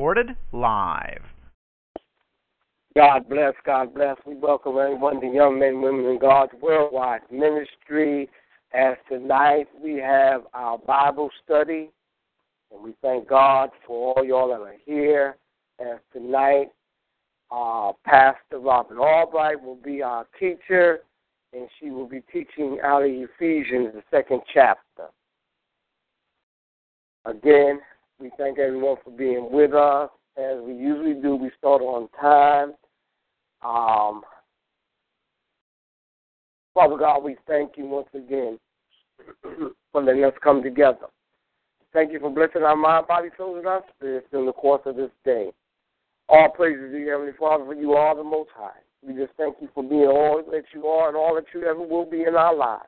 Recorded live. God bless, God bless. We welcome everyone to Young Men, Women, and God's Worldwide Ministry. As tonight we have our Bible study, and we thank God for all y'all that are here. As tonight, uh, Pastor Robin Albright will be our teacher, and she will be teaching out of Ephesians, the second chapter. Again, we thank everyone for being with us. As we usually do, we start on time. Um, Father God, we thank you once again for letting us come together. Thank you for blessing our mind, body, soul, and our spirits in the course of this day. All praises to you, Heavenly Father, for you are the Most High. We just thank you for being all that you are and all that you ever will be in our lives.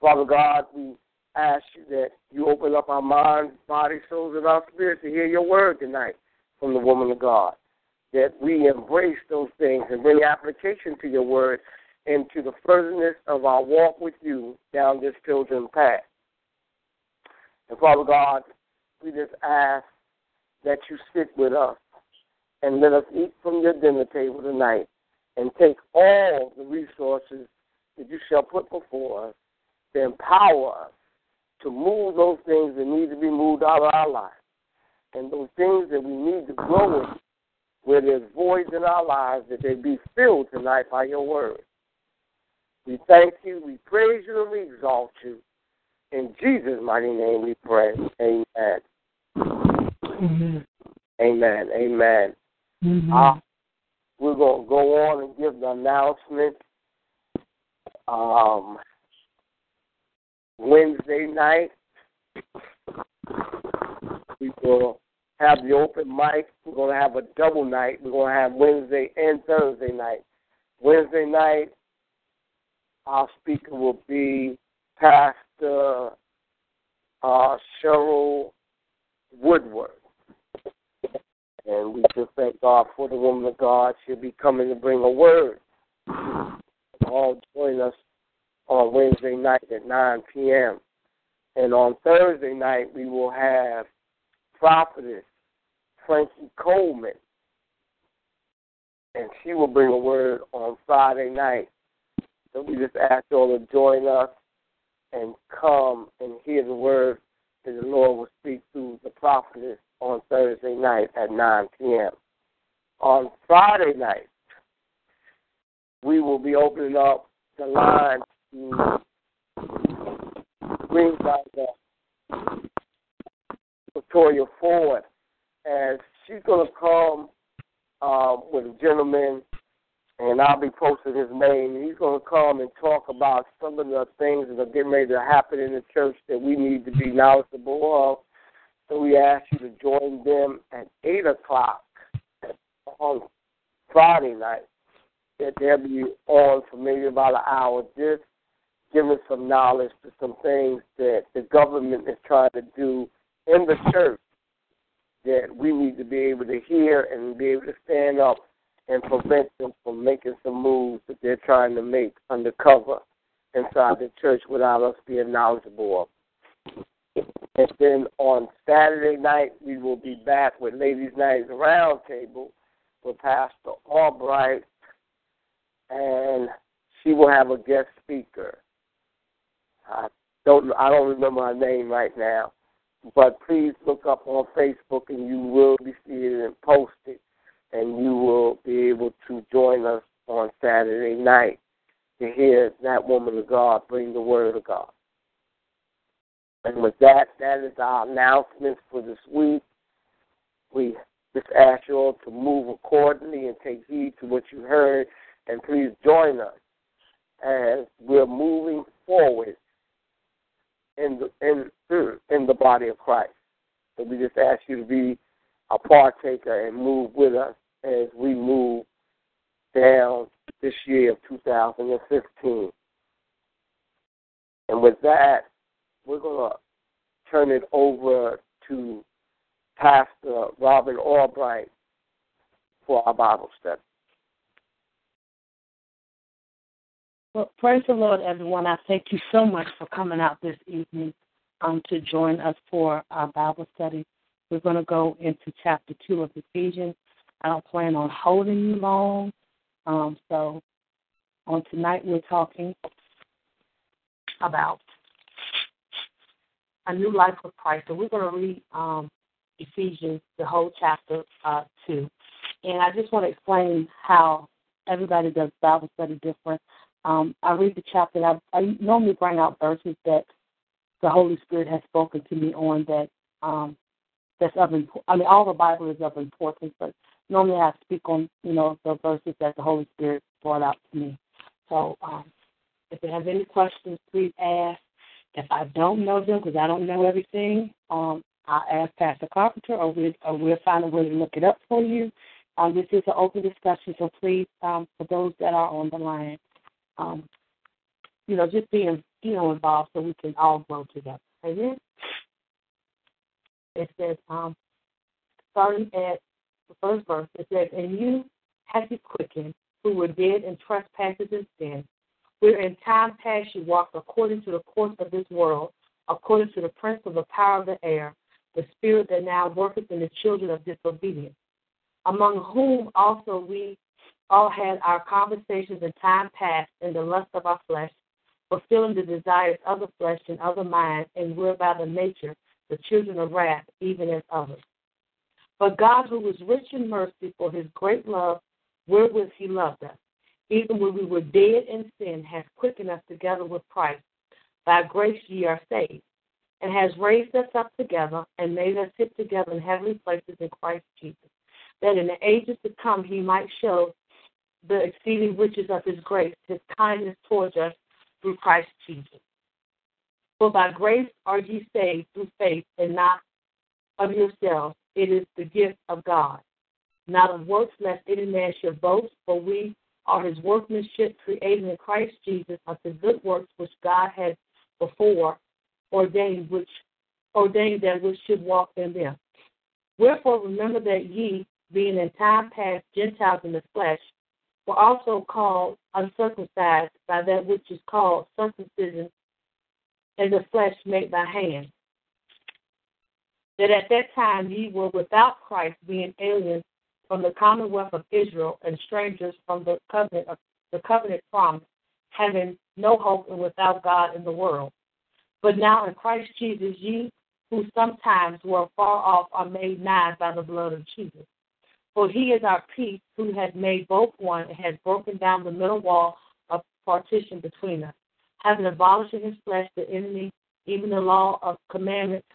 Father God, we ask you that you open up our minds, body, souls, and our spirits to hear your word tonight from the woman of God that we embrace those things and bring application to your word into the furtherness of our walk with you down this pilgrim path. And Father God, we just ask that you sit with us and let us eat from your dinner table tonight and take all the resources that you shall put before us to empower us to move those things that need to be moved out of our lives and those things that we need to grow in where there's voids in our lives, that they be filled tonight by your word. We thank you, we praise you, and we exalt you. In Jesus' mighty name we pray. Amen. Amen. Amen. Amen. Mm-hmm. Uh, we're going to go on and give the announcement. Um, Wednesday night, we will have the open mic. We're going to have a double night. We're going to have Wednesday and Thursday night. Wednesday night, our speaker will be Pastor uh, Cheryl Woodward. And we just thank God for the woman of God. She'll be coming to bring a word. All join us on Wednesday night at 9 p.m. And on Thursday night, we will have prophetess Frankie Coleman. And she will bring a word on Friday night. So we just ask you all to join us and come and hear the word that the Lord will speak through the prophetess on Thursday night at 9 p.m. On Friday night, we will be opening up the line to bring back Victoria Ford as she's going to come um, with a gentleman, and I'll be posting his name. He's going to come and talk about some of the things that are getting ready to happen in the church that we need to be knowledgeable of. So we ask you to join them at 8 o'clock on Friday night. That they'll be on for maybe about an hour, just giving some knowledge to some things that the government is trying to do in the church that we need to be able to hear and be able to stand up and prevent them from making some moves that they're trying to make undercover inside the church without us being knowledgeable of. And then on Saturday night, we will be back with Ladies' Night Roundtable with Pastor Albright, and she will have a guest speaker. I don't I don't remember her name right now, but please look up on Facebook and you will be seeing it and posted, and you will be able to join us on Saturday night to hear that woman of God bring the word of God. And with that, that is our announcements for this week. We just ask you all to move accordingly and take heed to what you heard, and please join us as we're moving forward in the in mm, in the body of Christ. So we just ask you to be a partaker and move with us as we move down this year of 2015. And with that, we're going to turn it over to Pastor Robin Albright for our Bible study. Well, praise the Lord, everyone. I thank you so much for coming out this evening um, to join us for our Bible study. We're going to go into chapter 2 of Ephesians. I don't plan on holding you long. Um, so, on tonight, we're talking about a new life with Christ. So, we're going to read um, Ephesians, the whole chapter uh, 2. And I just want to explain how everybody does Bible study different. Um, I read the chapter. I, I normally bring out verses that the Holy Spirit has spoken to me on that um, that's of importance. I mean, all the Bible is of importance, but normally I speak on you know the verses that the Holy Spirit brought out to me. So um, if you have any questions, please ask. If I don't know them, because I don't know everything, um, I'll ask Pastor Carpenter, or we'll, or we'll find a way to look it up for you. Um, this is an open discussion, so please, um, for those that are on the line, um, you know, just being, you know, involved so we can all grow together. Amen. It says, um, starting at the first verse, it says, And you have you quickened, who were dead in trespasses and sins, where in time past you walked according to the course of this world, according to the prince of the power of the air, the spirit that now worketh in the children of disobedience, among whom also we all had our conversations in time past in the lust of our flesh, fulfilling the desires of the flesh and of the mind, and were by the nature the children of wrath, even as others. But God, who was rich in mercy for his great love, wherewith he loved us, even when we were dead in sin, has quickened us together with Christ. By grace ye are saved, and has raised us up together, and made us sit together in heavenly places in Christ Jesus, that in the ages to come he might show the exceeding riches of his grace, his kindness towards us through Christ Jesus. For by grace are ye saved through faith, and not of yourselves. It is the gift of God, not of works, lest any man should boast. For we are his workmanship, created in Christ Jesus unto good works which God had before ordained, which ordained that we should walk in them. Wherefore remember that ye, being in time past Gentiles in the flesh, were also called uncircumcised by that which is called circumcision in the flesh made by hand. That at that time ye were without Christ, being aliens from the commonwealth of Israel and strangers from the covenant of the covenant promise, having no hope and without God in the world. But now in Christ Jesus ye who sometimes were far off are made nigh by the blood of Jesus. For he is our peace, who has made both one and has broken down the middle wall of partition between us, having abolished in his flesh the enemy, even the law of commandments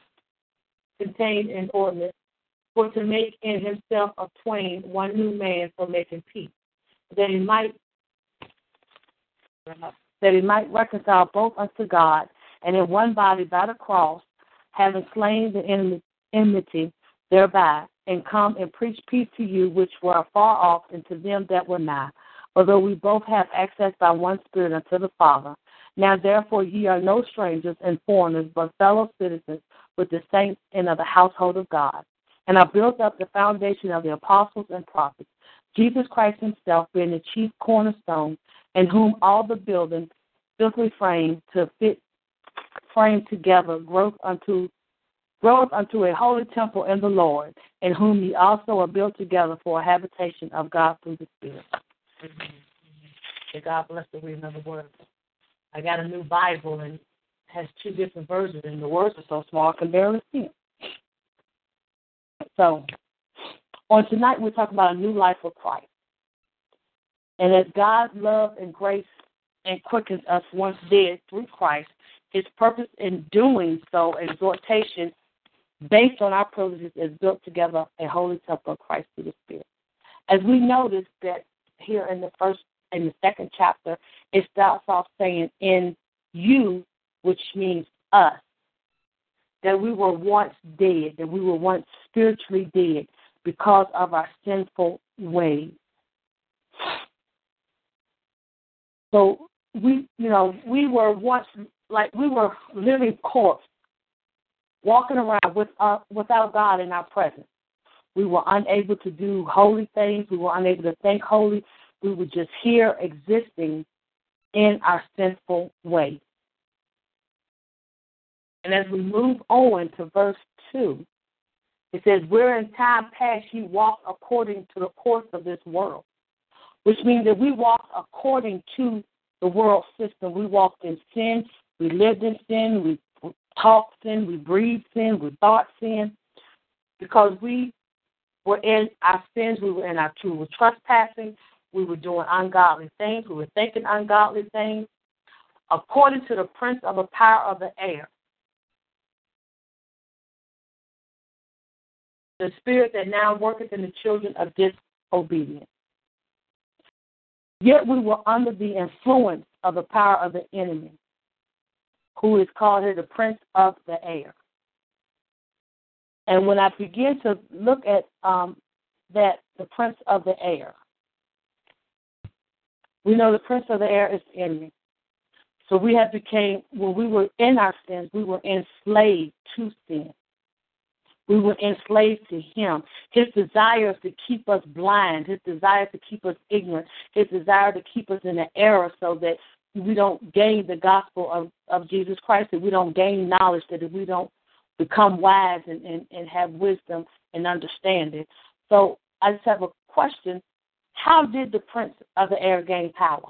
contained in ordinance, for to make in himself of twain one new man for making peace, that he might that he might reconcile both unto God, and in one body by the cross, having slain the enmity thereby, and come and preach peace to you which were far off, and to them that were nigh. Although we both have access by one Spirit unto the Father. Now therefore ye are no strangers and foreigners, but fellow citizens with the saints and of the household of God, and I built up the foundation of the apostles and prophets, Jesus Christ himself being the chief cornerstone, in whom all the building fitly framed to fit framed together growth unto groweth unto a holy temple in the Lord, in whom ye also are built together for a habitation of God through the Spirit. May God bless the reading of the word. I got a new Bible and has two different versions, and the words are so small I can barely see them. So, on tonight we're talking about a new life of Christ. And as God's love and grace and quickens us once dead through Christ, his purpose in doing so, exhortation based on our privileges, is built together a holy temple of Christ through the Spirit. As we notice that here in the first in the second chapter, it starts off saying in you, which means us. that we were once dead, that we were once spiritually dead because of our sinful ways. So we, you know, we were once like we were living corpse, walking around with uh, without God in our presence. We were unable to do holy things. We were unable to think holy. We were just here existing in our sinful way. And as we move on to verse 2, it says, Where in time past you walked according to the course of this world, which means that we walked according to the world system. We walked in sin, we lived in sin, we talked sin, we breathed sin, we thought sin, because we were in our sins, we were in our true, we trespassing, we were doing ungodly things, we were thinking ungodly things, according to the prince of the power of the air. The spirit that now worketh in the children of disobedience. Yet we were under the influence of the power of the enemy, who is called here the prince of the air. And when I begin to look at um, that, the prince of the air, we know the prince of the air is the enemy. So we have became when we were in our sins, we were enslaved to sin. We were enslaved to him. His desire is to keep us blind. His desire to keep us ignorant. His desire to keep us in the error so that we don't gain the gospel of, of Jesus Christ, that we don't gain knowledge, that we don't become wise and, and, and have wisdom and understanding. So I just have a question. How did the prince of the air gain power?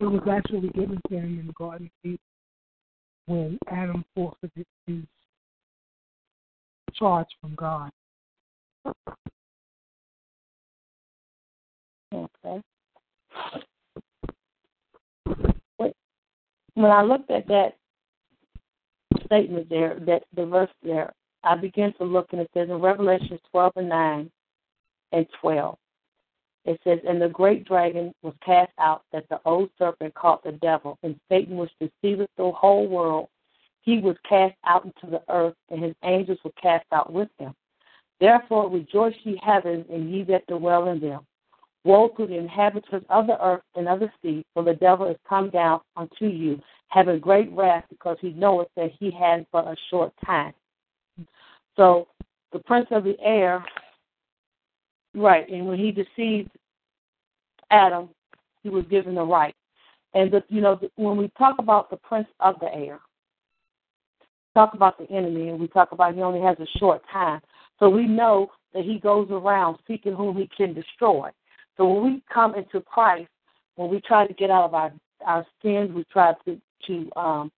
It was actually given to him in the Garden of Eden when Adam forfeited his charge from God. Okay. When I looked at that statement there, that the verse there, I began to look and it says in Revelation 12 and 9 and 12, it says, And the great dragon was cast out, that the old serpent called the devil, and Satan was deceived the whole world. He was cast out into the earth, and his angels were cast out with him. Therefore rejoice ye heavens, and ye that dwell in them. Woe to the inhabitants of the earth and of the sea, for the devil is come down unto you, having great wrath, because he knoweth that he has but a short time. So the prince of the air Right, and when he deceived Adam, he was given the right. And the, you know, when we talk about the prince of the air, talk about the enemy, and we talk about he only has a short time. So we know that he goes around seeking whom he can destroy. So when we come into Christ, when we try to get out of our our sins, we try to to um,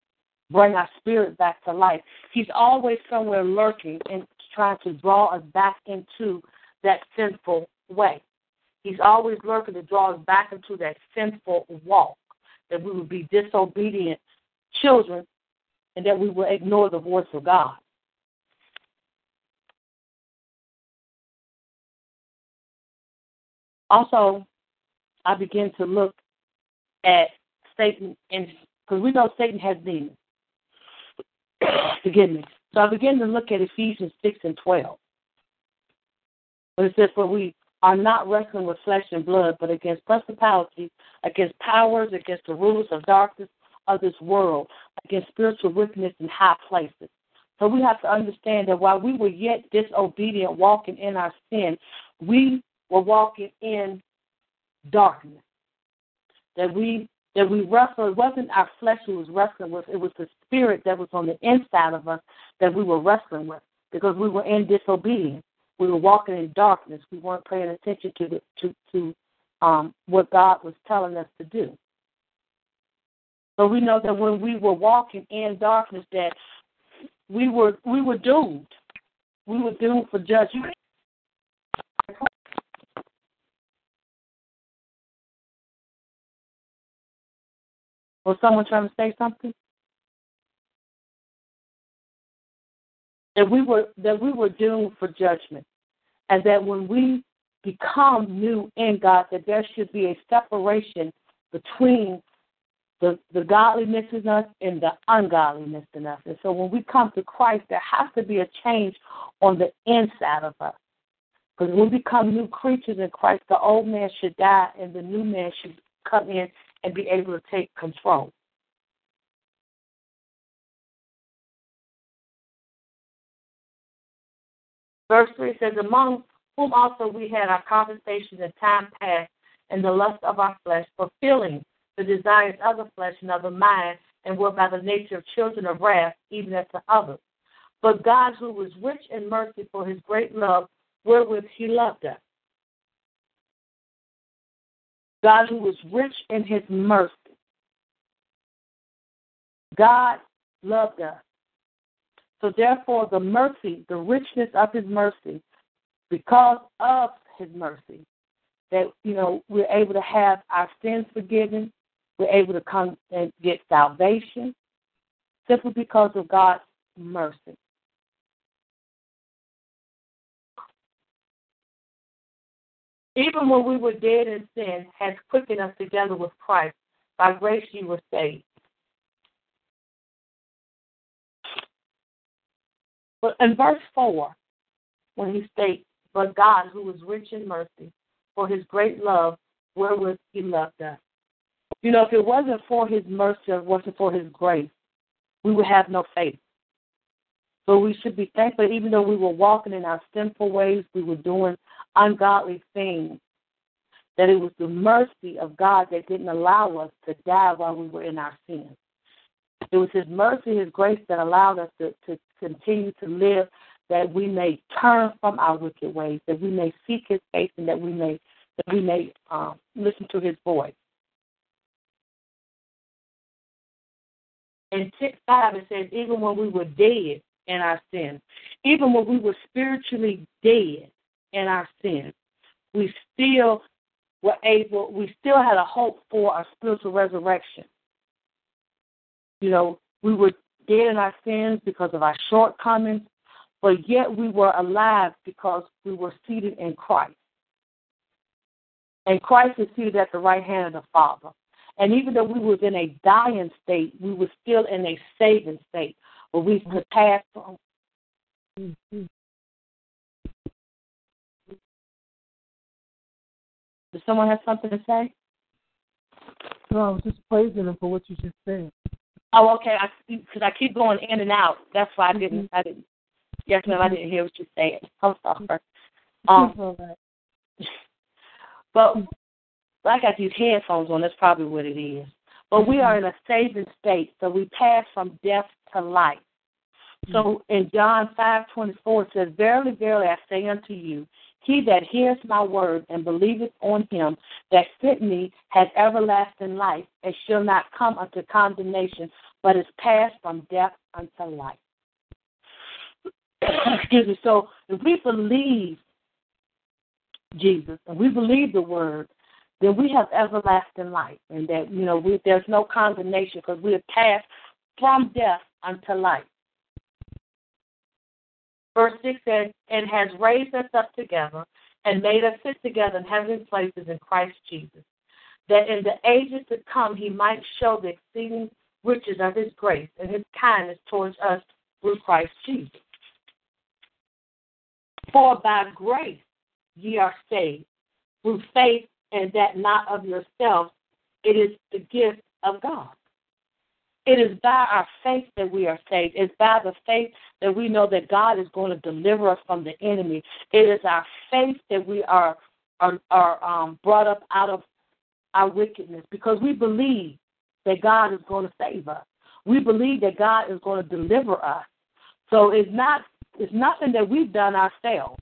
bring our spirit back to life. He's always somewhere lurking and trying to draw us back into that sinful way. He's always lurking to draw us back into that sinful walk, that we would be disobedient children and that we will ignore the voice of God. Also, I begin to look at Satan, and because we know Satan has demons. Forgive me. So I begin to look at Ephesians 6 and 12. But it says, For we are not wrestling with flesh and blood, but against principalities, against powers, against the rulers of darkness of this world, against spiritual wickedness in high places. So we have to understand that while we were yet disobedient, walking in our sin, we were walking in darkness. That we that we wrestled, it wasn't our flesh who was wrestling with, it was the spirit that was on the inside of us that we were wrestling with because we were in disobedience we were walking in darkness. We weren't paying attention to the, to to um, what God was telling us to do. So we know that when we were walking in darkness, that we were we were doomed. We were doomed for judgment. Was someone trying to say something? That we were that we were doomed for judgment, and that when we become new in God, that there should be a separation between the, the godliness in us and the ungodliness in us. And so when we come to Christ, there has to be a change on the inside of us. Because when we become new creatures in Christ, the old man should die and the new man should come in and be able to take control. Verse 3 says, Among whom also we had our conversations in time past in the lust of our flesh, fulfilling the desires of the flesh and of the mind, and were by the nature of children of wrath, even as the others. But God, who was rich in mercy for his great love, wherewith he loved us. God, who was rich in his mercy. God loved us. So, therefore, the mercy, the richness of his mercy, because of his mercy, that, you know, we're able to have our sins forgiven, we're able to come and get salvation simply because of God's mercy. Even when we were dead in sin, has quickened us together with Christ. By grace you were saved. But in verse 4, when he states, But God, who is rich in mercy, for his great love, wherewith he loved us. You know, if it wasn't for his mercy it wasn't for his grace, we would have no faith. So we should be thankful, even though we were walking in our sinful ways, we were doing ungodly things, that it was the mercy of God that didn't allow us to die while we were in our sins. It was His mercy, His grace that allowed us to, to continue to live, that we may turn from our wicked ways, that we may seek His face, and that we may that we may um, listen to His voice. In 6 5, it says, even when we were dead in our sins, even when we were spiritually dead in our sins, we still were able, we still had a hope for a spiritual resurrection. You know, we were dead in our sins because of our shortcomings, but yet we were alive because we were seated in Christ. And Christ is seated at the right hand of the Father. And even though we was in a dying state, we were still in a saving state where we could pass from. Mm-hmm. Does someone have something to say? No, I was just praising him for what you just said. Oh, okay. I Because I, keep going in and out. That's why I didn't. Mm-hmm. I didn't. Yes, ma'am. I didn't hear what you said. I'm sorry. Um, but I got these headphones on. That's probably what it is. But we are in a saving state, so we pass from death to life. So in John five twenty four it says, Verily, verily, I say unto you, he that hears my word and believeth on him that sent me has everlasting life, and shall not come unto condemnation, but is passed from death unto life. Excuse me. So if we believe Jesus and we believe the word, then we have everlasting life, and that you know we, there's no condemnation because we have passed from death unto life. Verse 6 says, and has raised us up together and made us sit together in heavenly places in Christ Jesus, that in the ages to come he might show the exceeding riches of his grace and his kindness towards us through Christ Jesus. For by grace ye are saved, through faith and that not of yourselves. It is the gift of God. It is by our faith that we are saved. It's by the faith that we know that God is going to deliver us from the enemy. It is our faith that we are are, are um, brought up out of our wickedness because we believe that God is going to save us. We believe that God is going to deliver us. So it's not it's nothing that we've done ourselves.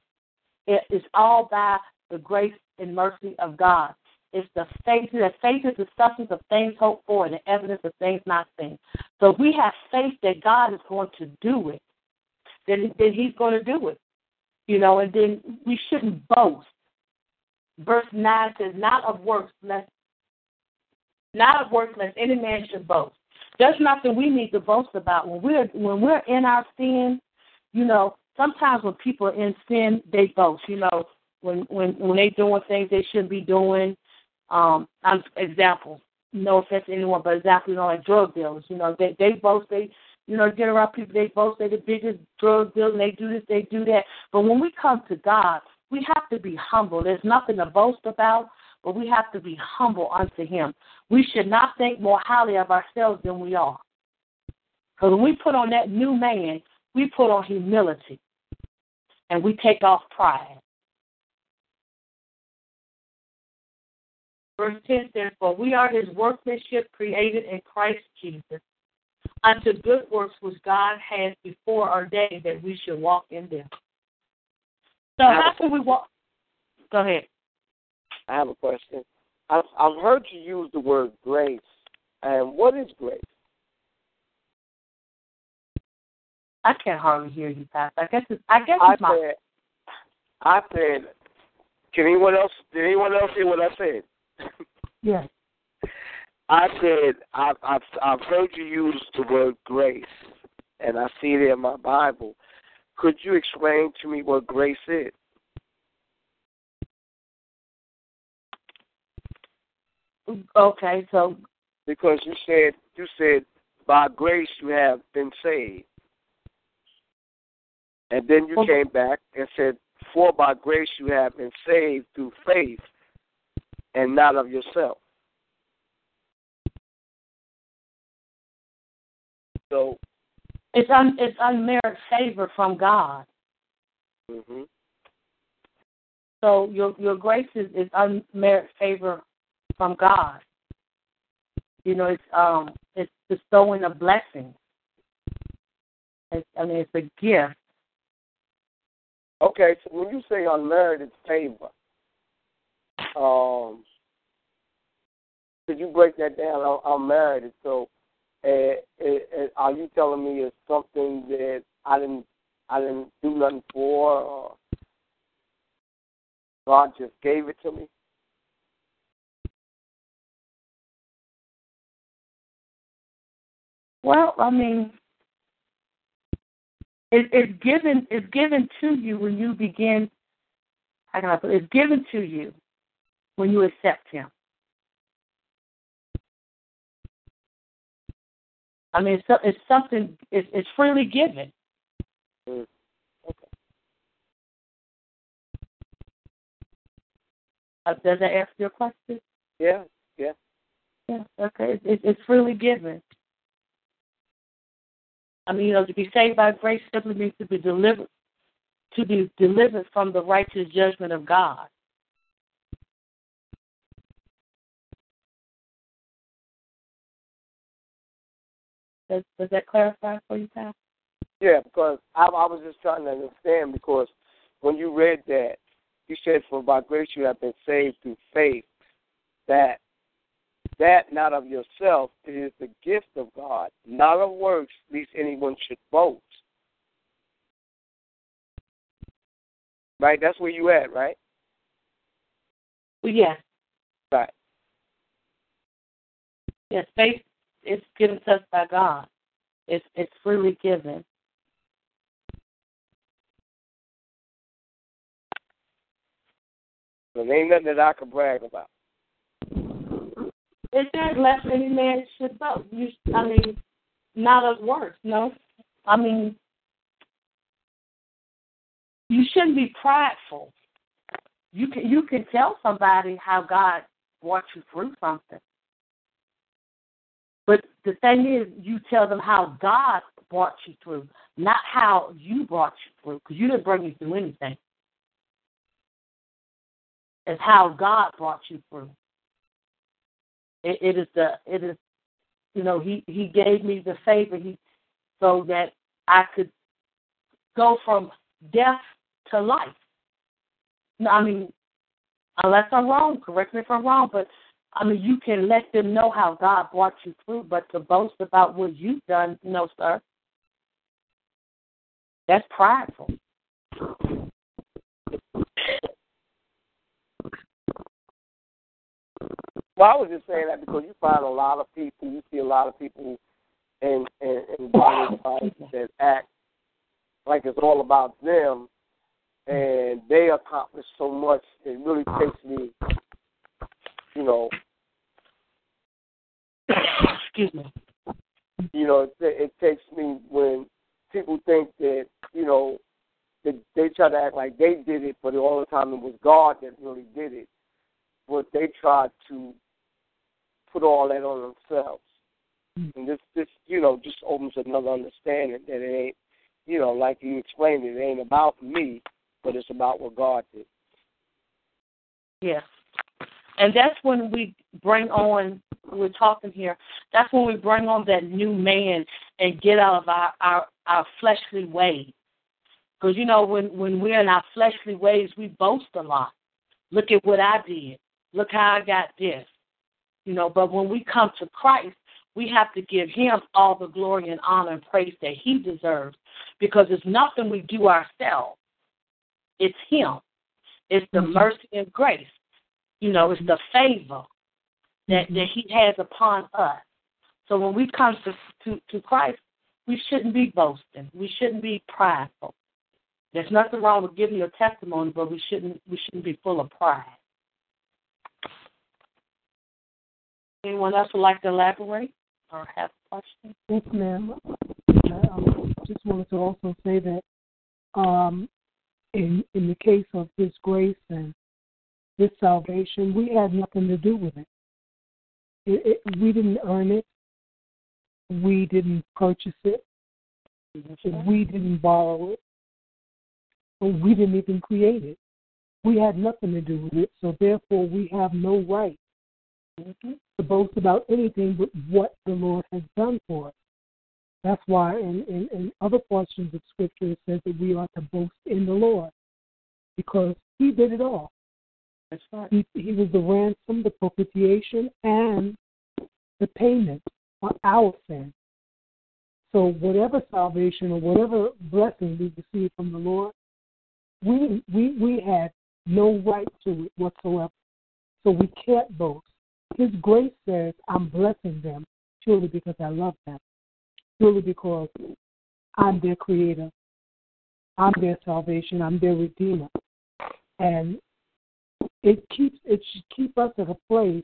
It is all by the grace and mercy of God. It's the faith that faith is the substance of things hoped for and the evidence of things not seen. So we have faith that God is going to do it, then then He's going to do it. You know, and then we shouldn't boast. Verse nine says, "Not of works, lest not of works, lest any man should boast. There's nothing we need to boast about when we're when we're in our sin. You know, sometimes when people are in sin, they boast. You know, when when when they doing things they shouldn't be doing. Um, example. No offense to anyone, but example, you know, like drug dealers. You know, they they boast they you know, get around people, they boast they're the biggest drug dealer, and they do this, they do that. But when we come to God, we have to be humble. There's nothing to boast about, but we have to be humble unto Him. We should not think more highly of ourselves than we are. Because when we put on that new man, we put on humility and we take off pride. Verse 10 says, For we are his workmanship created in Christ Jesus unto good works which God has before ordained that we should walk in them. So how can we walk? Go ahead. I have a question. I've, I've heard you use the word grace, and what is grace? I can't hardly hear you, Pastor. I guess it's, I guess I it's my. said, I said, can anyone else? Did anyone else hear what I said? Yes. I said I've I've I've heard you use the word grace, and I see it in my Bible. Could you explain to me what grace is? Okay, so Because you said you said by grace you have been saved, and then you Well- came back and said, "For by grace you have been saved through faith, and not of yourself." So, it's un, it's unmerited favor from God. hmm So your your grace is, is unmerited favor from God. You know, it's um it's bestowing a blessing. It's, I mean, it's a gift. okay. So when you say unmerited favor, um, could you break that down? Un- Unmerited. So, uh, uh, are you telling me it's something that I didn't I didn't do nothing for, or God just gave it to me? Well, I mean, it, it's given it's given to you when you begin. How can I put it? It's given to you when you accept Him. I mean, it's, it's something. It's, it's freely given. Mm. Uh, does that answer your question? Yeah, yeah. Yeah. Okay. It's freely given. I mean, you know, to be saved by grace simply means to be delivered, to be delivered from the righteous judgment of God. Does, does that clarify for you, Pat? Yeah, because I, I was just trying to understand because when you read that, you said, "For by grace you have been saved through faith." That that not of yourself, it is the gift of God, not of works, lest anyone should boast. Right? That's where you at, right? Well, yes, Right. yes. Faith is given to us by God. It's it's freely given. So there ain't nothing that I can brag about. It's not less any man should. You, I mean, not of works. No, I mean, you shouldn't be prideful. You can you can tell somebody how God brought you through something, but the thing is, you tell them how God brought you through, not how you brought you through, because you didn't bring you through anything. It's how God brought you through. It, it is the it is you know he he gave me the favor he so that I could go from death to life. I mean, unless I'm wrong, correct me if I'm wrong, but I mean you can let them know how God brought you through, but to boast about what you've done, no, sir. That's prideful. Well, I was just saying that because you find a lot of people, you see a lot of people in in, in that act like it's all about them, and they accomplish so much. It really takes me, you know. Excuse me. You know, it, it takes me when people think that you know that they try to act like they did it, but all the time it was God that really did it. But they try to put all that on themselves. Mm. And this, this, you know, just opens another understanding that it ain't, you know, like you explained, it it ain't about me, but it's about what God did. Yes. And that's when we bring on, we're talking here, that's when we bring on that new man and get out of our, our, our fleshly ways. Because, you know, when, when we're in our fleshly ways, we boast a lot. Look at what I did. Look how I got this. You know, but when we come to Christ, we have to give him all the glory and honor and praise that he deserves because it's nothing we do ourselves. It's him. It's the mm-hmm. mercy and grace. You know, it's the favor that, that he has upon us. So when we come to, to, to Christ, we shouldn't be boasting. We shouldn't be prideful. There's nothing wrong with giving your testimony, but we shouldn't we shouldn't be full of pride. Anyone else would like to elaborate? or have questions? Yes, ma'am. I just wanted to also say that um, in in the case of this grace and this salvation, we had nothing to do with it. it, it we didn't earn it. We didn't purchase it. We didn't borrow it. We didn't even create it. We had nothing to do with it, so therefore we have no right mm-hmm. to boast about anything but what the Lord has done for us. That's why in, in, in other portions of Scripture it says that we ought to boast in the Lord because He did it all. That's right. He, he was the ransom, the propitiation, and the payment for our sin. So whatever salvation or whatever blessing we receive from the Lord, we we we had no right to it whatsoever. So we can't boast. His grace says, I'm blessing them purely because I love them, purely because I'm their creator, I'm their salvation, I'm their redeemer. And it keeps it should keep us at a place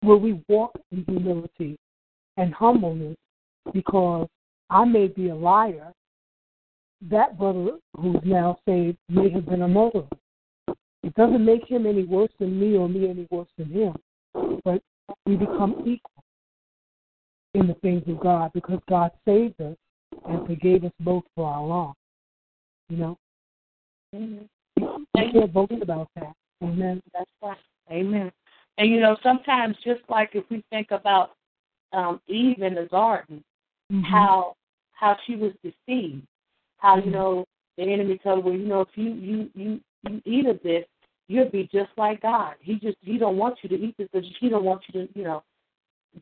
where we walk in humility and humbleness because I may be a liar. That brother who's now saved may have been a murderer. It doesn't make him any worse than me or me any worse than him, but we become equal in the things of God because God saved us and forgave us both for our wrong. You know? Mm-hmm. We can't about that. Amen. That's right. Amen. And you know, sometimes just like if we think about um, Eve in the garden, mm-hmm. how how she was deceived, how you mm-hmm. know the enemy told her, well, you know, if you you you you eat of this, you'll be just like God. He just he don't want you to eat this because he don't want you to, you know,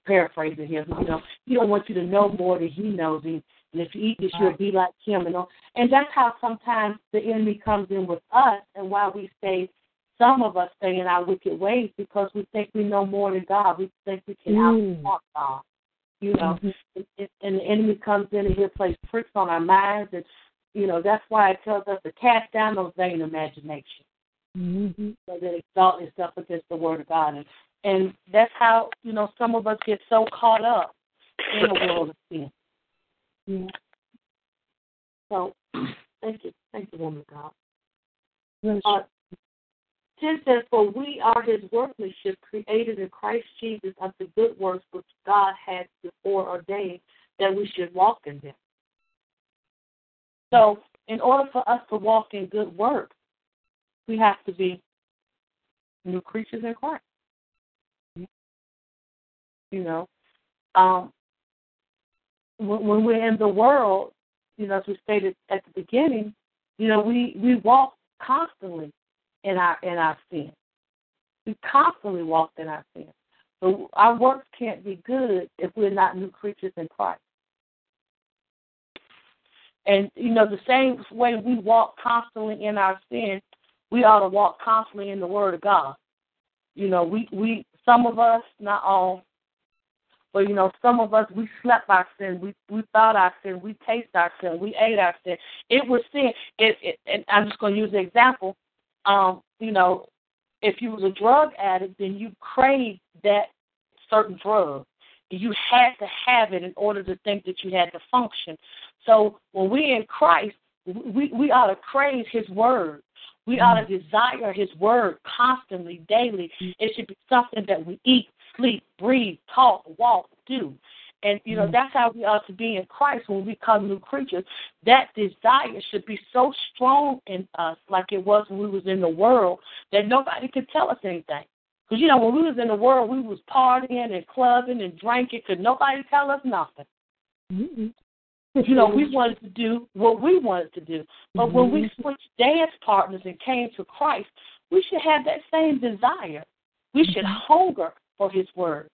paraphrasing him, you know, he don't want you to know more than he knows. And, and if you eat this, you'll be like him. And all. and that's how sometimes the enemy comes in with us, and why we stay. Some of us stay in our wicked ways because we think we know more than God. We think we can mm. outsmart God. You know, mm-hmm. and, and the enemy comes in and he'll play tricks on our minds, and you know that's why it tells us to cast down those vain imaginations mm-hmm. so that exalt itself against the word of God. And, and that's how, you know, some of us get so caught up in the world of sin. Yeah. So, thank you. Thank you, woman of God. Yes. Uh, 10 says, For we are his workmanship, created in Christ Jesus unto good works which God had before ordained that we should walk in them. So, in order for us to walk in good works, we have to be new creatures in Christ. You know, um, when, we're in the world, you know, as we stated at the beginning, you know, we we walk constantly in our in our sin. We constantly walk in our sin. So our works can't be good if we're not new creatures in Christ. And you know, the same way we walk constantly in our sin, we ought to walk constantly in the Word of God. You know, we we some of us, not all, but you know, some of us we slept our sin, we we thought our sin, we tasted our sin, we ate our sin. It was sin. It, it and I'm just going to use an example. Um, you know, if you was a drug addict, then you craved that certain drug. You had to have it in order to think that you had to function. So when we're in Christ, we, we ought to crave His Word. We ought to desire His Word constantly, daily. It should be something that we eat, sleep, breathe, talk, walk, do. And you know mm-hmm. that's how we ought to be in Christ when we become new creatures. That desire should be so strong in us, like it was when we was in the world, that nobody could tell us anything. Because you know when we was in the world, we was partying and clubbing and drinking. Could nobody tell us nothing? Mm-hmm. You know, we wanted to do what we wanted to do. But when we mm-hmm. switched dance partners and came to Christ, we should have that same desire. We should mm-hmm. hunger for His Word.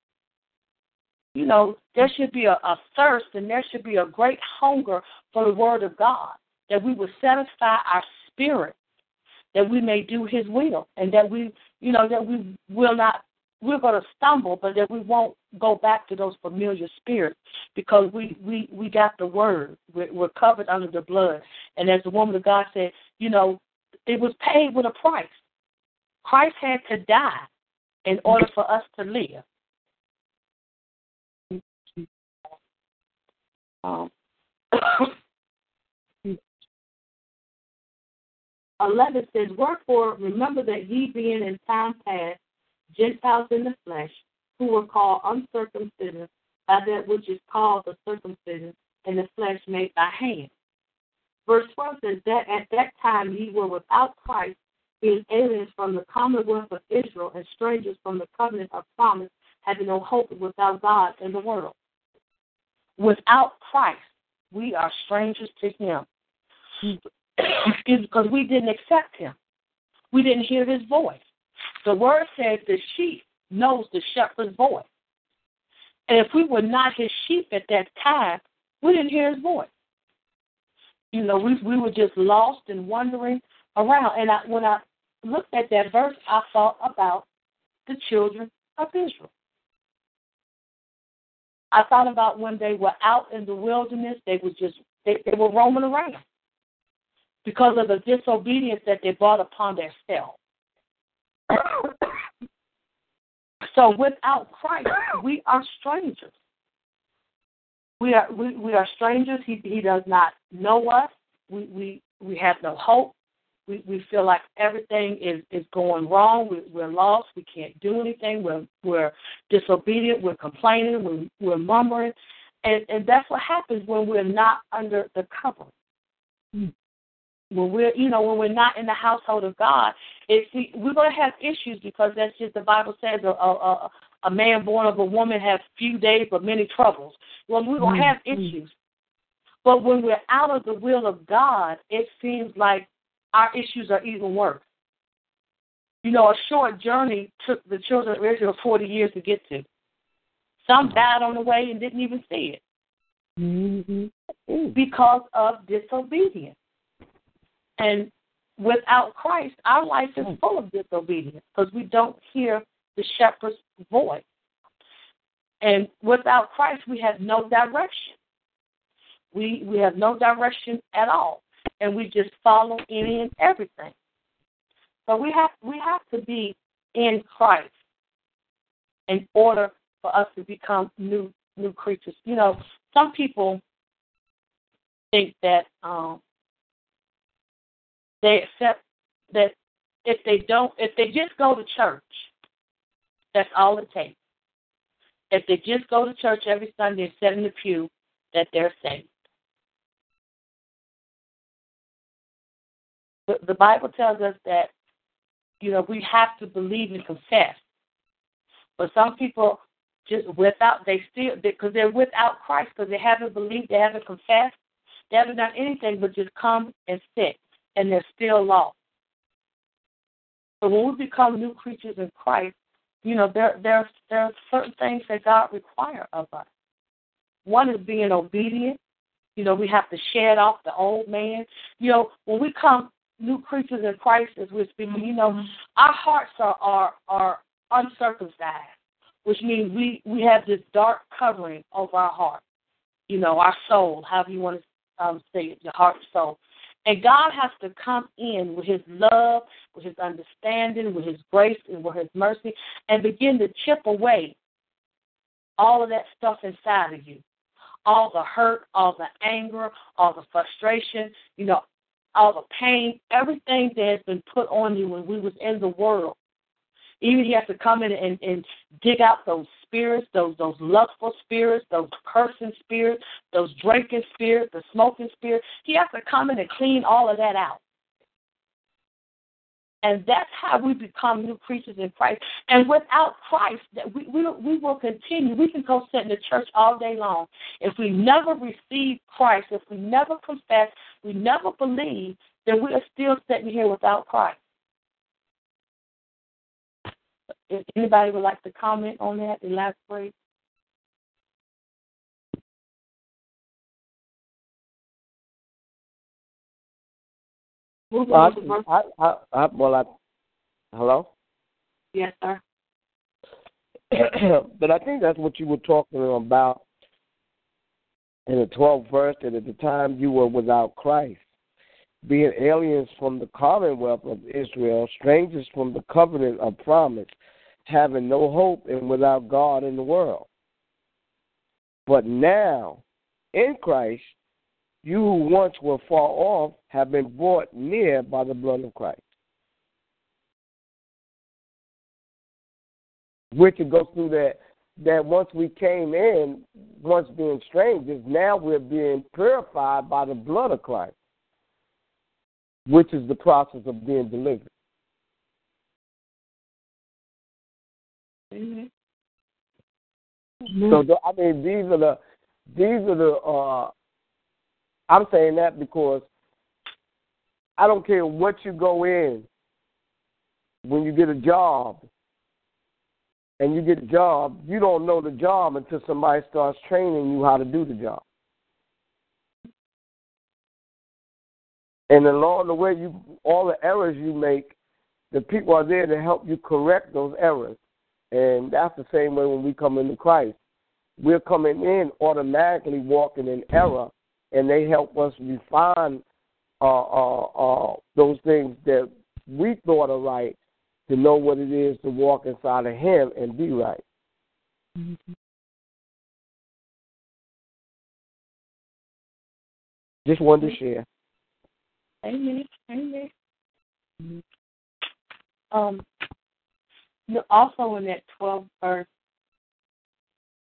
You know, there should be a, a thirst and there should be a great hunger for the Word of God, that we would satisfy our spirit, that we may do His will, and that we, you know, that we will not we're going to stumble, but that we won't go back to those familiar spirits because we we we got the word. We're, we're covered under the blood, and as the woman of God said, you know, it was paid with a price. Christ had to die in order for us to live. Um, 11 says, Wherefore remember that ye being in time past Gentiles in the flesh, who were called uncircumcision by that which is called the circumcision in the flesh made by hand. Verse 12 says that at that time ye were without Christ, being aliens from the commonwealth of Israel and strangers from the covenant of promise, having no hope without God in the world. Without Christ, we are strangers to Him. because we didn't accept Him. We didn't hear His voice. The word says the sheep knows the shepherd's voice. And if we were not his sheep at that time, we didn't hear his voice. You know, we we were just lost and wandering around. And I, when I looked at that verse, I thought about the children of Israel. I thought about when they were out in the wilderness, they were just they, they were roaming around because of the disobedience that they brought upon themselves. so without Christ, we are strangers. We are we, we are strangers. He he does not know us. We we we have no hope. We we feel like everything is is going wrong. We, we're lost. We can't do anything. We're we're disobedient. We're complaining. We're we're murmuring, and and that's what happens when we're not under the cover. Mm when we're you know when we're not in the household of God, it's we're going to have issues because that's just the Bible says a a, a man born of a woman has few days but many troubles. Well, we're going to have mm-hmm. issues, but when we're out of the will of God, it seems like our issues are even worse. You know, a short journey took the children of Israel 40 years to get to. Some died on the way and didn't even see it mm-hmm. because of disobedience. And without Christ, our life is hmm. full of disobedience because we don't hear the shepherd's voice. And without Christ, we have no direction. We we have no direction at all, and we just follow any and everything. So we have we have to be in Christ in order for us to become new new creatures. You know, some people think that um, they accept that if they don't, if they just go to church, that's all it takes. If they just go to church every Sunday and sit in the pew, that they're saved. But the Bible tells us that, you know, we have to believe and confess. But some people just without they still because they're without Christ because they haven't believed, they haven't confessed, they haven't done anything but just come and sit and they're still lost. So when we become new creatures in Christ, you know, there there there are certain things that God requires of us. One is being obedient. You know, we have to shed off the old man. You know, when we come new creatures in Christ, as we're speaking, you know, our hearts are are are uncircumcised. which means we we have this dark covering over our heart, you know, our soul, however you want to um, say it, your heart, soul. And God has to come in with His love, with His understanding, with His grace, and with His mercy, and begin to chip away all of that stuff inside of you all the hurt, all the anger, all the frustration, you know, all the pain, everything that has been put on you when we was in the world. Even he has to come in and, and dig out those spirits, those those lustful spirits, those cursing spirits, those drinking spirits, the smoking spirits. He has to come in and clean all of that out. And that's how we become new creatures in Christ. And without Christ, we, we, we will continue. We can go sit in the church all day long. If we never receive Christ, if we never confess, we never believe, then we are still sitting here without Christ. If anybody would like to comment on that, elaborate. Well, I, I, I, I, well, I, hello. Yes, sir. but I think that's what you were talking about in the 12th verse that at the time you were without Christ, being aliens from the commonwealth of Israel, strangers from the covenant of promise, having no hope and without God in the world. But now, in Christ, you who once were far off have been brought near by the blood of Christ. We're to go through that that once we came in, once being strangers, now we're being purified by the blood of Christ, which is the process of being delivered. Mm-hmm. So I mean, these are the these are the uh, I'm saying that because I don't care what you go in when you get a job and you get a job, you don't know the job until somebody starts training you how to do the job. And along the way, you all the errors you make, the people are there to help you correct those errors. And that's the same way when we come into Christ. We're coming in automatically walking in error and they help us refine uh, uh, uh, those things that we thought are right to know what it is to walk inside of Him and be right. Mm-hmm. Just wanted to share. Amen. Amen. Mm-hmm. Um, also in that 12th verse,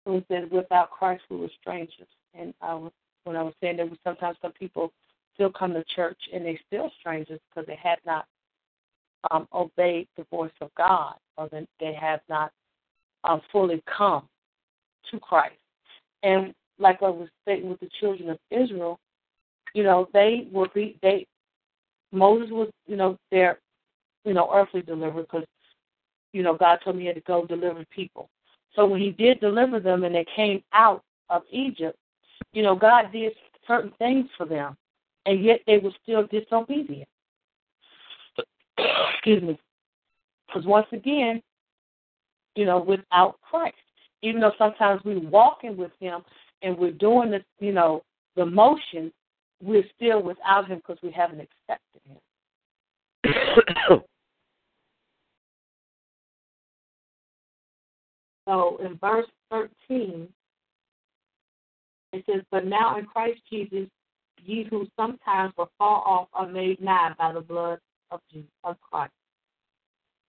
it said, without Christ we were strangers. And I was when I was saying that sometimes some people still come to church and they still strangers because they had not um, obeyed the voice of God or they have not um, fully come to Christ. And like I was saying with the children of Israel, you know, they will be they Moses was, you know, their, you know, earthly deliverer because, you know, God told me he had to go deliver people. So when he did deliver them and they came out of Egypt, you know, God did certain things for them, and yet they were still disobedient. Excuse me. Because once again, you know, without Christ, even though sometimes we're walking with Him and we're doing the, you know, the motion, we're still without Him because we haven't accepted Him. so in verse 13, it says, But now in Christ Jesus, ye who sometimes were far off are made nigh by the blood of Jesus, of Christ.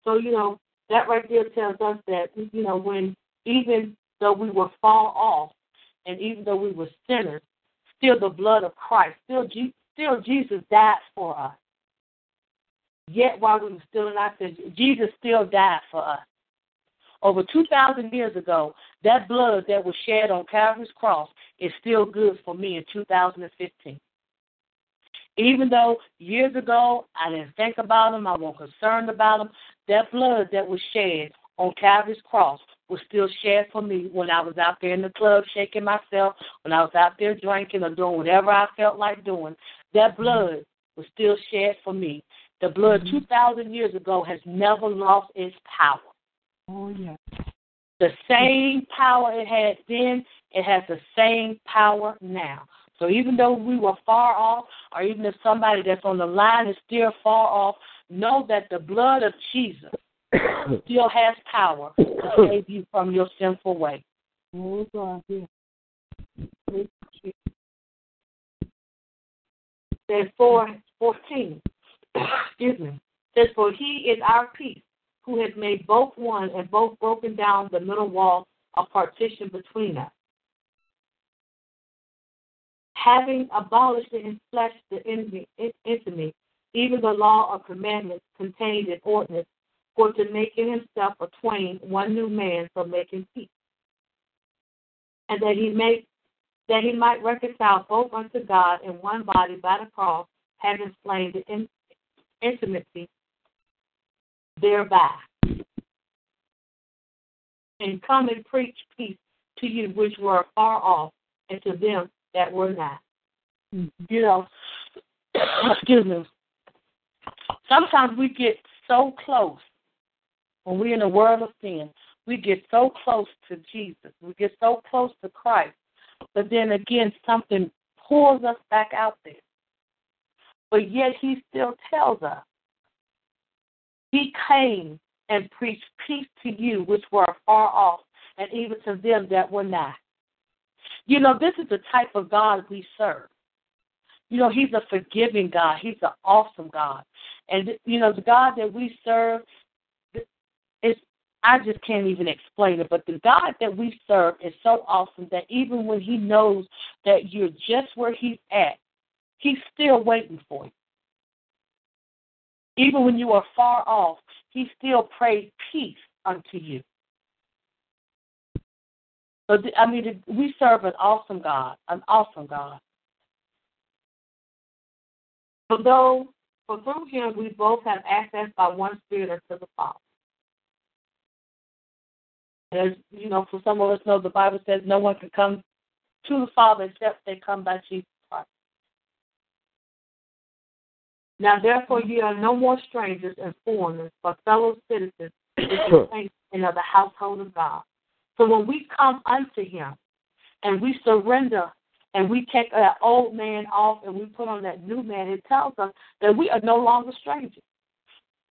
So, you know, that right there tells us that, you know, when even though we were far off and even though we were sinners, still the blood of Christ, still, still Jesus died for us. Yet while we were still in our sins, Jesus still died for us. Over 2,000 years ago, that blood that was shed on Calvary's cross is still good for me in 2015. Even though years ago I didn't think about them, I wasn't concerned about them, that blood that was shed on Calvary's cross was still shed for me when I was out there in the club shaking myself, when I was out there drinking or doing whatever I felt like doing. That blood was still shed for me. The blood mm-hmm. 2,000 years ago has never lost its power. Oh, yes. The same power it had then, it has the same power now. So even though we were far off, or even if somebody that's on the line is still far off, know that the blood of Jesus still has power to save you from your sinful way. Oh, God, yeah. Says 4, 14, excuse me, says, For he is our peace, who has made both one and both broken down the middle wall of partition between us. Having abolished in flesh the enemy, enemy, even the law of commandments contained in ordinance, for to make in himself a twain one new man for making peace. And that he make that he might reconcile both unto God in one body by the cross, having slain the in, intimacy thereby. And come and preach peace to you which were far off, and to them that were not. Mm-hmm. You know, excuse me. Sometimes we get so close when we're in a world of sin. We get so close to Jesus. We get so close to Christ but then again, something pulls us back out there. But yet he still tells us, He came and preached peace to you which were far off, and even to them that were not. You know, this is the type of God we serve. You know, He's a forgiving God. He's an awesome God. And, you know, the God that we serve is I just can't even explain it. But the God that we serve is so awesome that even when He knows that you're just where He's at, He's still waiting for you. Even when you are far off, He still prays peace unto you. So, I mean, we serve an awesome God, an awesome God. For though, for through Him we both have access by one Spirit unto the Father. As you know, for some of us know, the Bible says no one can come to the Father except they come by Jesus Now, therefore, ye are no more strangers and foreigners, but fellow citizens and of the household of God. So when we come unto Him and we surrender and we take that old man off and we put on that new man, it tells us that we are no longer strangers.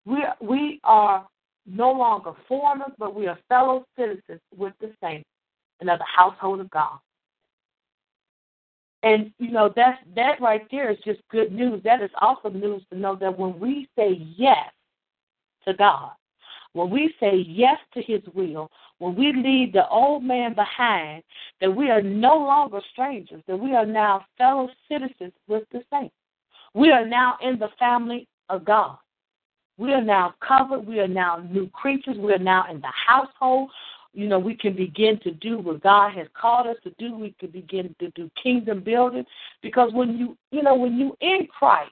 We are, we are no longer foreigners, but we are fellow citizens with the saints and of the household of God. And you know that's that right there is just good news. That is awesome news to know that when we say yes to God, when we say yes to His will, when we leave the old man behind, that we are no longer strangers, that we are now fellow citizens with the saints. We are now in the family of God. We are now covered. We are now new creatures. We are now in the household. You know, we can begin to do what God has called us to do. We can begin to do kingdom building. Because when you, you know, when you in Christ,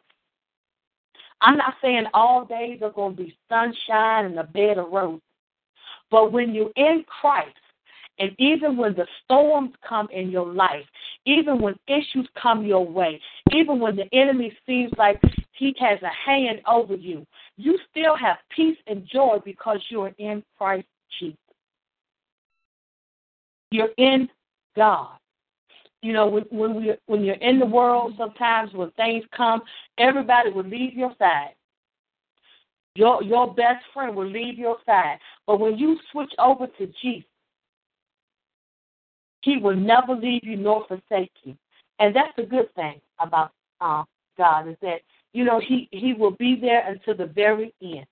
I'm not saying all days are going to be sunshine and a bed of roses. But when you're in Christ, and even when the storms come in your life, even when issues come your way, even when the enemy seems like he has a hand over you, you still have peace and joy because you're in Christ Jesus. You're in God. You know, when when we when you're in the world, sometimes when things come, everybody will leave your side. Your your best friend will leave your side. But when you switch over to Jesus, He will never leave you nor forsake you. And that's a good thing about uh, God is that you know, he, he will be there until the very end.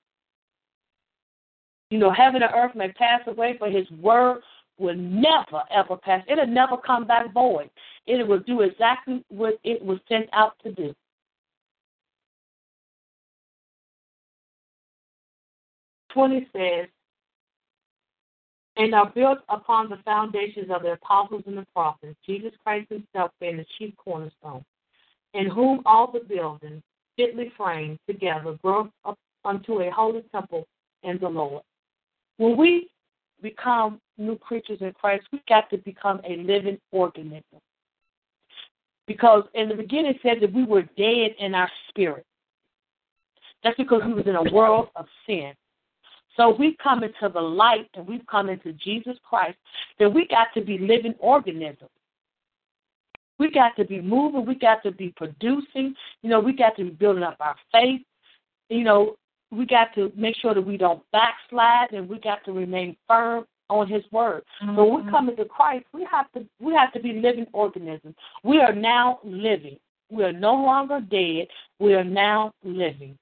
You know, heaven and earth may pass away, but his word will never, ever pass. It'll never come back void. It will do exactly what it was sent out to do. Twenty says, and are built upon the foundations of the apostles and the prophets, Jesus Christ himself being the chief cornerstone, in whom all the buildings fitly framed together, grow up unto a holy temple in the Lord. When we become new creatures in Christ, we got to become a living organism. Because in the beginning it said that we were dead in our spirit. That's because we was in a world of sin. So we come into the light and we've come into Jesus Christ, then we got to be living organisms. We got to be moving. We got to be producing. You know, we got to be building up our faith. You know, we got to make sure that we don't backslide and we got to remain firm on his word. Mm-hmm. So when we mm-hmm. come into Christ, we have to we have to be living organisms. We are now living. We are no longer dead. We are now living.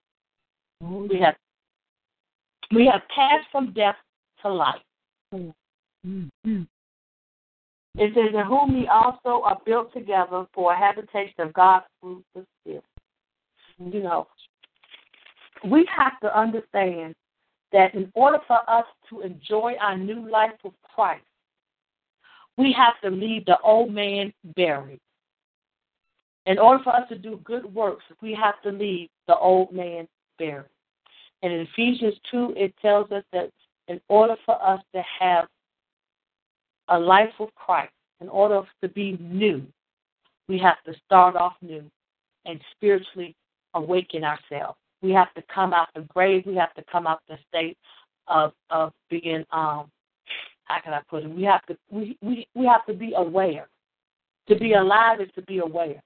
Mm-hmm. We have we have passed from death to life. Mm-hmm. It says, In whom we also are built together for a habitation of God's fruit the spirit. You know, we have to understand that in order for us to enjoy our new life with Christ, we have to leave the old man buried. In order for us to do good works, we have to leave the old man buried. And in Ephesians 2, it tells us that in order for us to have a life with Christ, in order to be new, we have to start off new and spiritually awaken ourselves. We have to come out the grave. We have to come out the state of of being um how can I put it? We have to we, we, we have to be aware. To be alive is to be aware.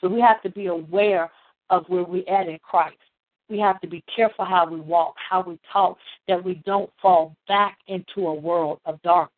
So we have to be aware of where we're at in Christ. We have to be careful how we walk, how we talk, that we don't fall back into a world of darkness.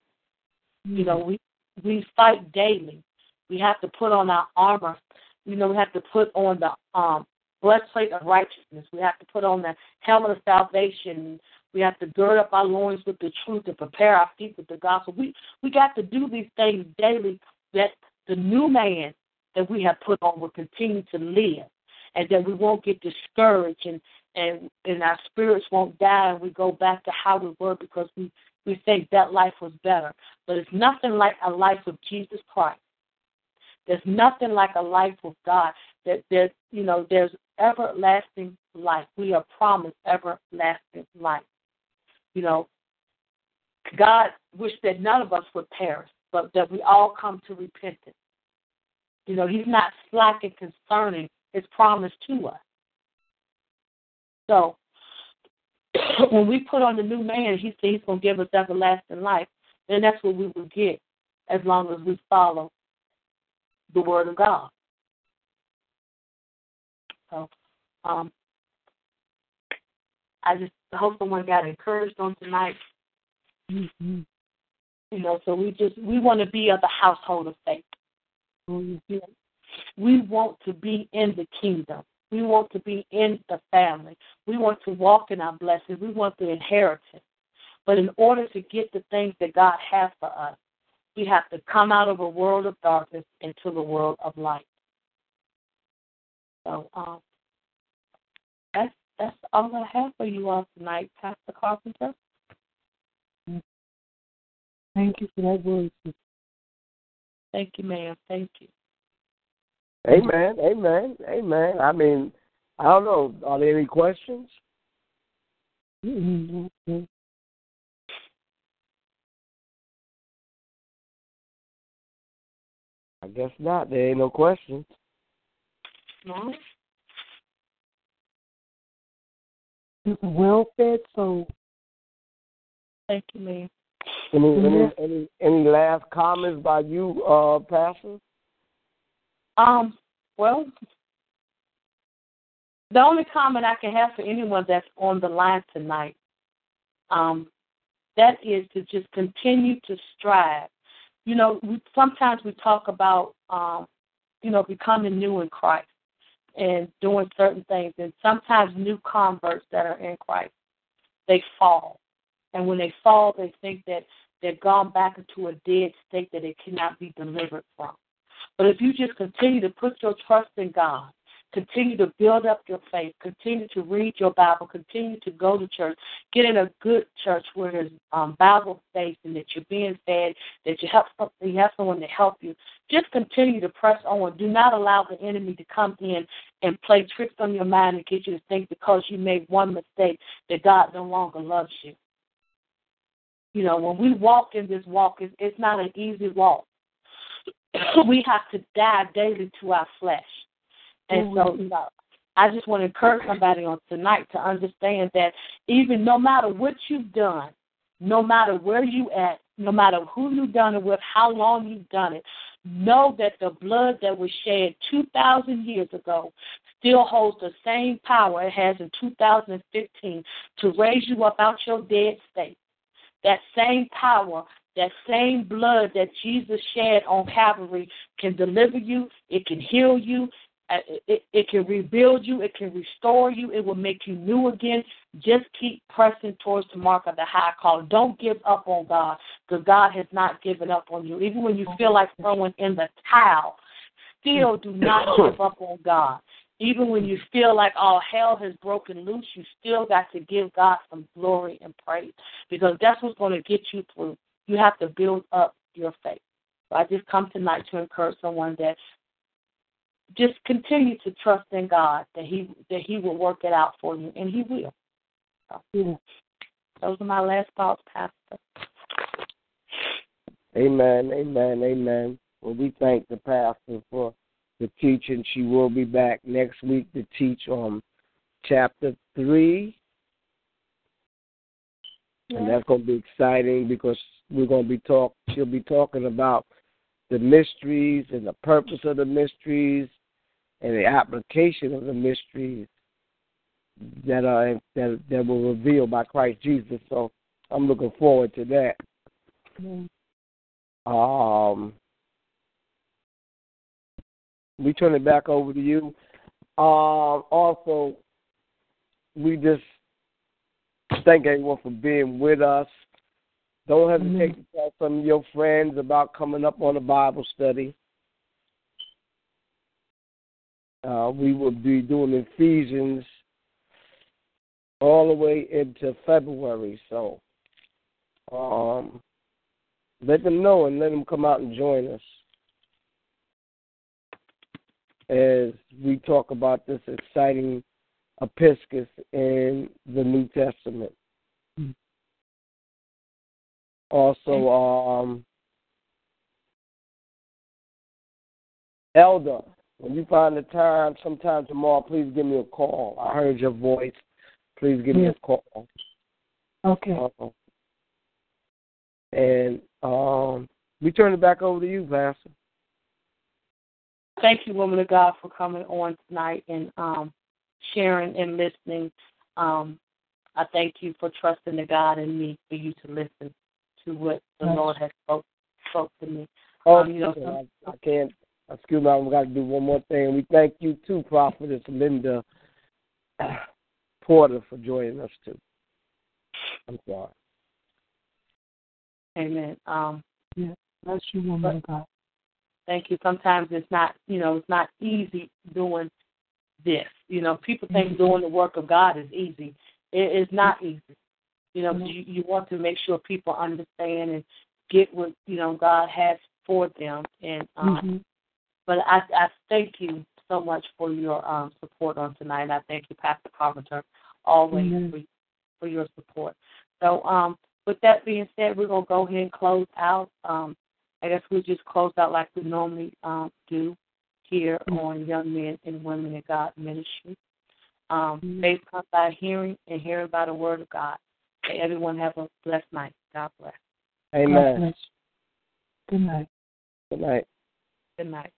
Mm-hmm. You know, we we fight daily. We have to put on our armor. You know, we have to put on the um breastplate of righteousness. We have to put on the helmet of salvation. We have to gird up our loins with the truth and prepare our feet with the gospel. We we got to do these things daily that the new man that we have put on will continue to live and that we won't get discouraged and and and our spirits won't die and we go back to how we were because we we think that life was better. But it's nothing like a life with Jesus Christ. There's nothing like a life with God. That there's you know there's everlasting life. We are promised everlasting life. You know, God wished that none of us would perish, but that we all come to repentance. You know, He's not slack and concerning His promise to us. So when we put on the new man, He said He's going to give us everlasting life, and that's what we will get as long as we follow the Word of God. So, um, I just hope someone got encouraged on tonight. Mm-hmm. You know, so we just we want to be of the household of faith. Mm-hmm. We want to be in the kingdom. We want to be in the family. We want to walk in our blessings. We want the inheritance. But in order to get the things that God has for us, we have to come out of a world of darkness into the world of light. So um, that's that's all I have for you all tonight, Pastor Carpenter. Thank you for that word. Thank you, ma'am. Thank you. Amen. Amen. Amen. I mean, I don't know. Are there any questions? Mm-hmm. I guess not. There ain't no questions. No. well fed soul. Thank you, ma'am. Any any any any last comments by you, uh, Pastor? Um. Well, the only comment I can have for anyone that's on the line tonight, um, that is to just continue to strive. You know, we, sometimes we talk about, um, you know, becoming new in Christ and doing certain things. And sometimes new converts that are in Christ, they fall. And when they fall, they think that they've gone back into a dead state that they cannot be delivered from. But if you just continue to put your trust in God, Continue to build up your faith. Continue to read your Bible. Continue to go to church. Get in a good church where there's um, Bible space and that you're being fed, that you have you have someone to help you. Just continue to press on. Do not allow the enemy to come in and play tricks on your mind and get you to think because you made one mistake that God no longer loves you. You know, when we walk in this walk, it's, it's not an easy walk. we have to die daily to our flesh. And mm-hmm. so, you know, I just want to encourage somebody on tonight to understand that even no matter what you've done, no matter where you at, no matter who you've done it with, how long you've done it, know that the blood that was shed 2,000 years ago still holds the same power it has in 2015 to raise you up out your dead state. That same power, that same blood that Jesus shed on Calvary can deliver you, it can heal you, Uh, it, it can rebuild you, it can restore you, it will make you new again. Just keep pressing towards the mark of the high call. Don't give up on God because God has not given up on you. Even when you feel like throwing in the towel, still do not give up on God. Even when you feel like all hell has broken loose, you still got to give God some glory and praise because that's what's going to get you through. You have to build up your faith. So I just come tonight to encourage someone that just continue to trust in God that He that He will work it out for you, and He will. So, yeah. Those are my last thoughts, Pastor. Amen, amen, amen. Well, we thank the pastor for the teaching. She will be back next week to teach on chapter three. And that's going to be exciting because we're going to be talk. She'll be talking about the mysteries and the purpose of the mysteries and the application of the mysteries that are that that were revealed by Christ Jesus. So I'm looking forward to that. Mm-hmm. Um, we turn it back over to you. Um, also, we just thank everyone for being with us. Don't hesitate mm-hmm. to tell some of your friends about coming up on a Bible study. Uh, we will be doing Ephesians all the way into February. So um, let them know and let them come out and join us as we talk about this exciting episcopus in the New Testament. Also, um, Elder, when you find the time, sometime tomorrow, please give me a call. I heard your voice. Please give me a call. Okay. Uh, and um, we turn it back over to you, Pastor. Thank you, woman of God, for coming on tonight and um, sharing and listening. Um, I thank you for trusting the God in me for you to listen to what the yes. Lord has spoke, spoke to me. Oh, um, you know, some, I, I can't excuse me, I've got to do one more thing. We thank you too, Prophetess Linda Porter, for joining us too. I'm sorry. Amen. Um, yeah, bless you, woman of God. Thank you. Sometimes it's not, you know, it's not easy doing this. You know, people think mm-hmm. doing the work of God is easy. It is not easy. You know, mm-hmm. you, you want to make sure people understand and get what you know God has for them, and um, mm-hmm. But I, I thank you so much for your um, support on tonight. I thank you, Pastor Carpenter, always mm-hmm. for, for your support. So, um, with that being said, we're gonna go ahead and close out. Um, I guess we just close out like we normally um, do here mm-hmm. on Young Men and Women in God Ministry. Um, mm-hmm. Faith comes by hearing, and hearing by the Word of God. May everyone have a blessed night. God bless. Amen. Good night. Good night. Good night.